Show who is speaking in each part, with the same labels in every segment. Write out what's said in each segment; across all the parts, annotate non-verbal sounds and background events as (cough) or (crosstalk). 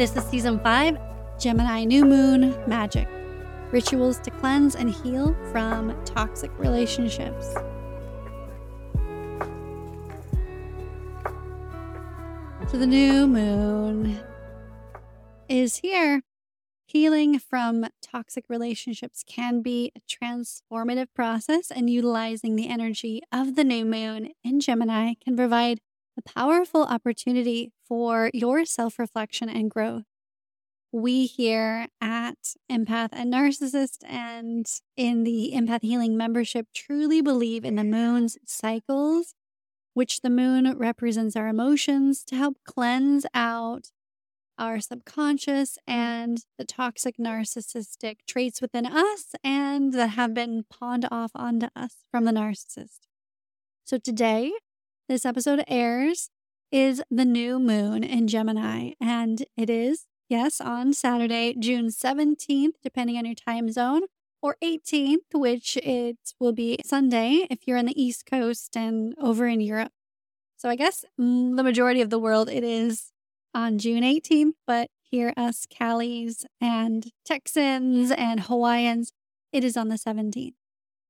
Speaker 1: This is season five Gemini New Moon Magic Rituals to Cleanse and Heal from Toxic Relationships. So, the new moon is here. Healing from toxic relationships can be a transformative process, and utilizing the energy of the new moon in Gemini can provide a powerful opportunity for your self reflection and growth. We here at Empath and Narcissist and in the Empath Healing membership truly believe in the moon's cycles, which the moon represents our emotions to help cleanse out our subconscious and the toxic narcissistic traits within us and that have been pawned off onto us from the narcissist. So today, this episode airs is the new moon in Gemini, and it is, yes, on Saturday, June 17th, depending on your time zone, or 18th, which it will be Sunday if you're in the East Coast and over in Europe. So I guess mm, the majority of the world it is on June 18th, but here us Callies and Texans and Hawaiians, it is on the 17th.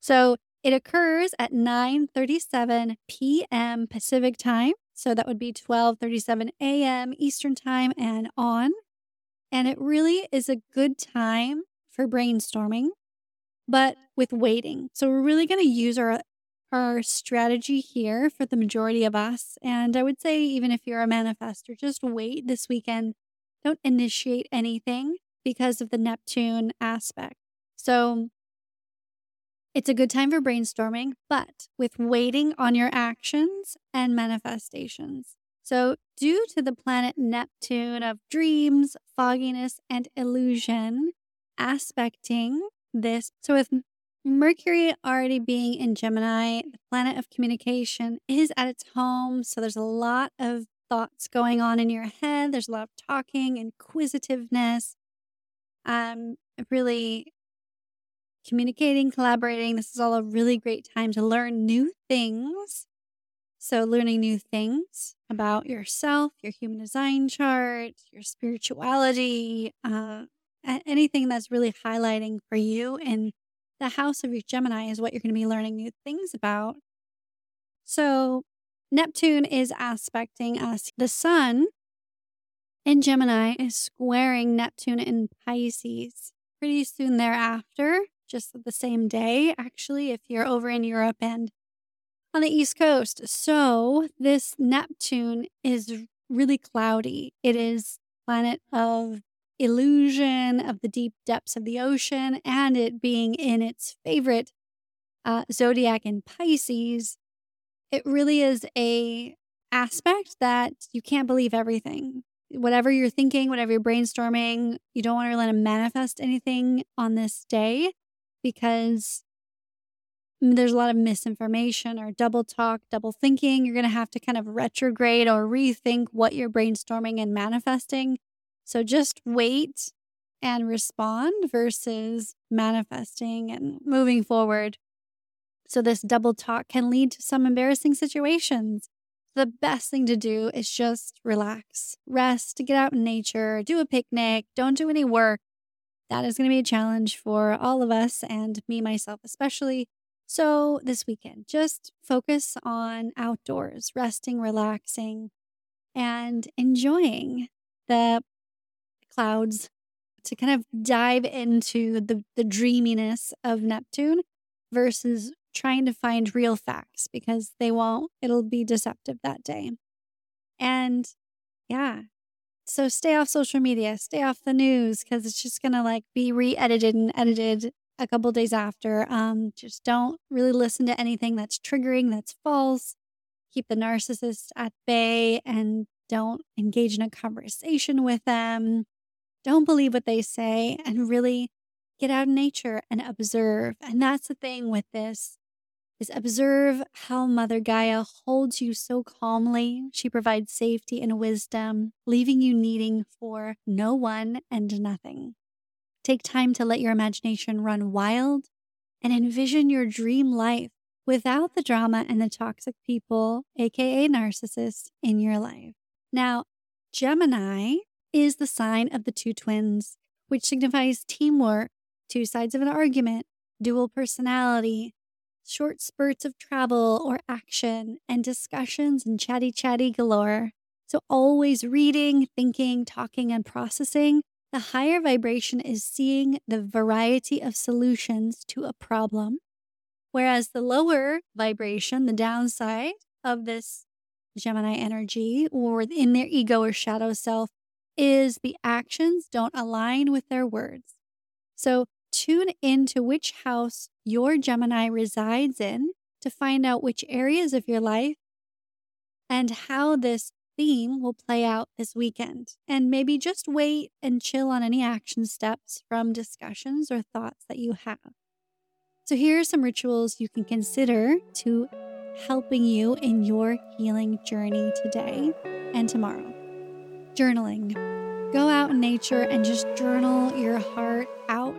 Speaker 1: So it occurs at 9:37 p.m. Pacific time, so that would be 12:37 a.m. Eastern time and on. And it really is a good time for brainstorming, but with waiting. So we're really going to use our our strategy here for the majority of us. And I would say even if you're a manifester, just wait this weekend. Don't initiate anything because of the Neptune aspect. So it's a good time for brainstorming, but with waiting on your actions and manifestations. So, due to the planet Neptune of dreams, fogginess, and illusion aspecting this, so with Mercury already being in Gemini, the planet of communication is at its home. So, there's a lot of thoughts going on in your head, there's a lot of talking, inquisitiveness. Um, really communicating, collaborating. This is all a really great time to learn new things. So, learning new things about yourself, your human design chart, your spirituality, uh, anything that's really highlighting for you in the house of your Gemini is what you're going to be learning new things about. So, Neptune is aspecting us. The sun in Gemini is squaring Neptune in Pisces pretty soon thereafter just the same day, actually, if you're over in Europe and on the East Coast. So this Neptune is really cloudy. It is planet of illusion of the deep depths of the ocean and it being in its favorite uh, zodiac in Pisces. It really is a aspect that you can't believe everything. Whatever you're thinking, whatever you're brainstorming, you don't want to let to manifest anything on this day because there's a lot of misinformation or double talk, double thinking. You're going to have to kind of retrograde or rethink what you're brainstorming and manifesting. So just wait and respond versus manifesting and moving forward. So, this double talk can lead to some embarrassing situations. The best thing to do is just relax, rest, get out in nature, do a picnic, don't do any work, that is going to be a challenge for all of us and me, myself, especially. So, this weekend, just focus on outdoors, resting, relaxing, and enjoying the clouds to kind of dive into the, the dreaminess of Neptune versus trying to find real facts because they won't, it'll be deceptive that day. And yeah, so stay off social media, stay off the news because it's just going to like be re-edited and edited a couple days after. Um just don't really listen to anything that's triggering, that's false. Keep the narcissist at bay and don't engage in a conversation with them. don't believe what they say and really get out in nature and observe. And that's the thing with this is observe how Mother Gaia holds you so calmly. She provides safety and wisdom, leaving you needing for no one and nothing. Take time to let your imagination run wild and envision your dream life without the drama and the toxic people, aka narcissists, in your life. Now, Gemini is the sign of the two twins, which signifies teamwork, two sides of an argument, dual personality, short spurts of travel or action, and discussions and chatty chatty galore. So, always reading, thinking, talking, and processing. The higher vibration is seeing the variety of solutions to a problem, whereas the lower vibration, the downside of this Gemini energy, or in their ego or shadow self, is the actions don't align with their words. So, tune into which house your Gemini resides in to find out which areas of your life and how this theme will play out this weekend. And maybe just wait and chill on any action steps from discussions or thoughts that you have. So, here are some rituals you can consider to helping you in your healing journey today and tomorrow. Journaling. Go out in nature and just journal your heart out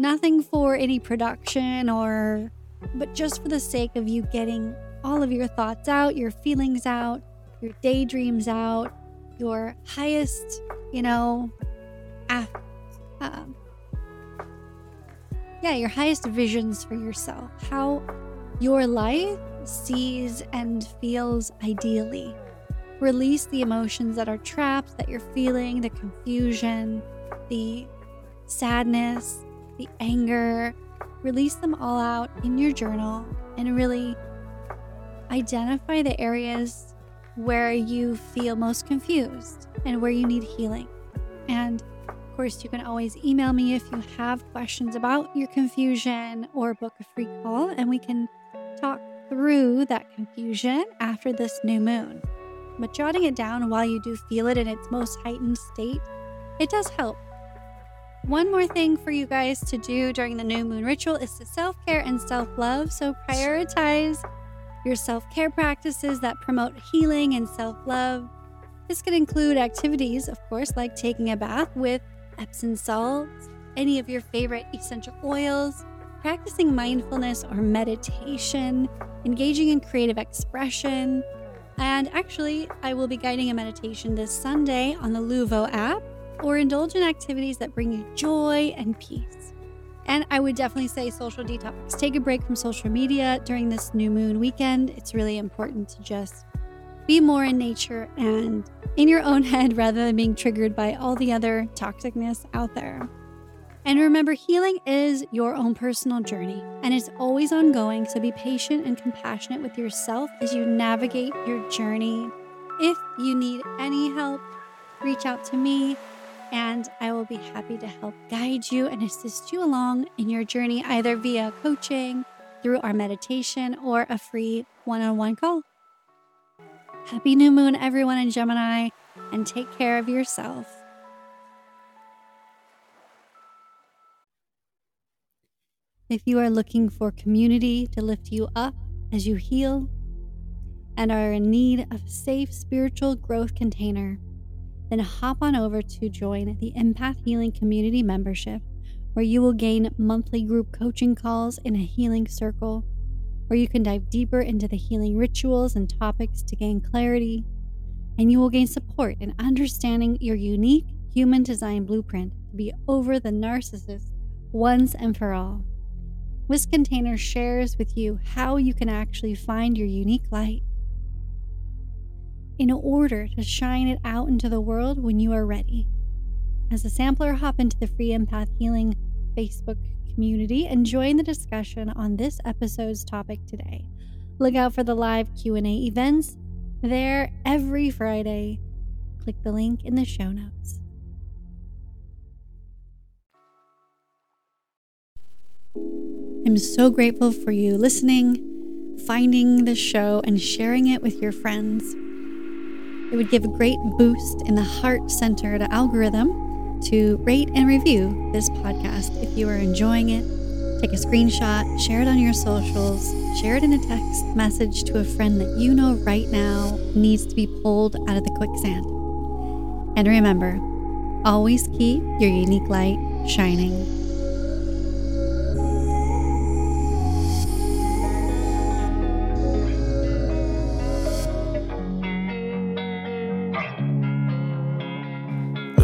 Speaker 1: Nothing for any production or, but just for the sake of you getting all of your thoughts out, your feelings out, your daydreams out, your highest, you know, af- uh, yeah, your highest visions for yourself. How your life sees and feels ideally. Release the emotions that are trapped, that you're feeling, the confusion, the sadness, the anger, release them all out in your journal and really identify the areas where you feel most confused and where you need healing. And of course, you can always email me if you have questions about your confusion or book a free call, and we can talk through that confusion after this new moon. But jotting it down while you do feel it in its most heightened state, it does help one more thing for you guys to do during the new moon ritual is to self care and self love. So prioritize your self care practices that promote healing and self love. This could include activities, of course, like taking a bath with Epsom salts, any of your favorite essential oils, practicing mindfulness or meditation, engaging in creative expression. And actually, I will be guiding a meditation this Sunday on the Luvo app or indulge in activities that bring you joy and peace. And I would definitely say social detox. Take a break from social media during this new moon weekend. It's really important to just be more in nature and in your own (laughs) head rather than being triggered by all the other toxicness out there. And remember, healing is your own personal journey and it's always ongoing. So be patient and compassionate with yourself as you navigate your journey. If you need any help, reach out to me and I will be happy to help guide you and assist you along in your journey, either via coaching, through our meditation, or a free one on one call. Happy new moon, everyone in Gemini, and take care of yourself. If you are looking for community to lift you up as you heal and are in need of a safe spiritual growth container, then hop on over to join the Empath Healing Community membership, where you will gain monthly group coaching calls in a healing circle, where you can dive deeper into the healing rituals and topics to gain clarity, and you will gain support in understanding your unique human design blueprint to be over the narcissist once and for all. This container shares with you how you can actually find your unique light in order to shine it out into the world when you are ready. As a sampler, hop into the Free Empath Healing Facebook community and join the discussion on this episode's topic today. Look out for the live Q&A events there every Friday. Click the link in the show notes. I'm so grateful for you listening, finding the show, and sharing it with your friends. It would give a great boost in the heart centered algorithm, to rate and review this podcast if you are enjoying it. Take a screenshot, share it on your socials, share it in a text message to a friend that you know right now needs to be pulled out of the quicksand. And remember, always keep your unique light shining.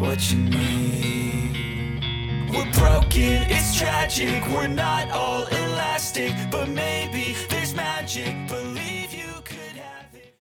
Speaker 2: what you need. We're broken, it's tragic, we're not all elastic, but maybe there's magic.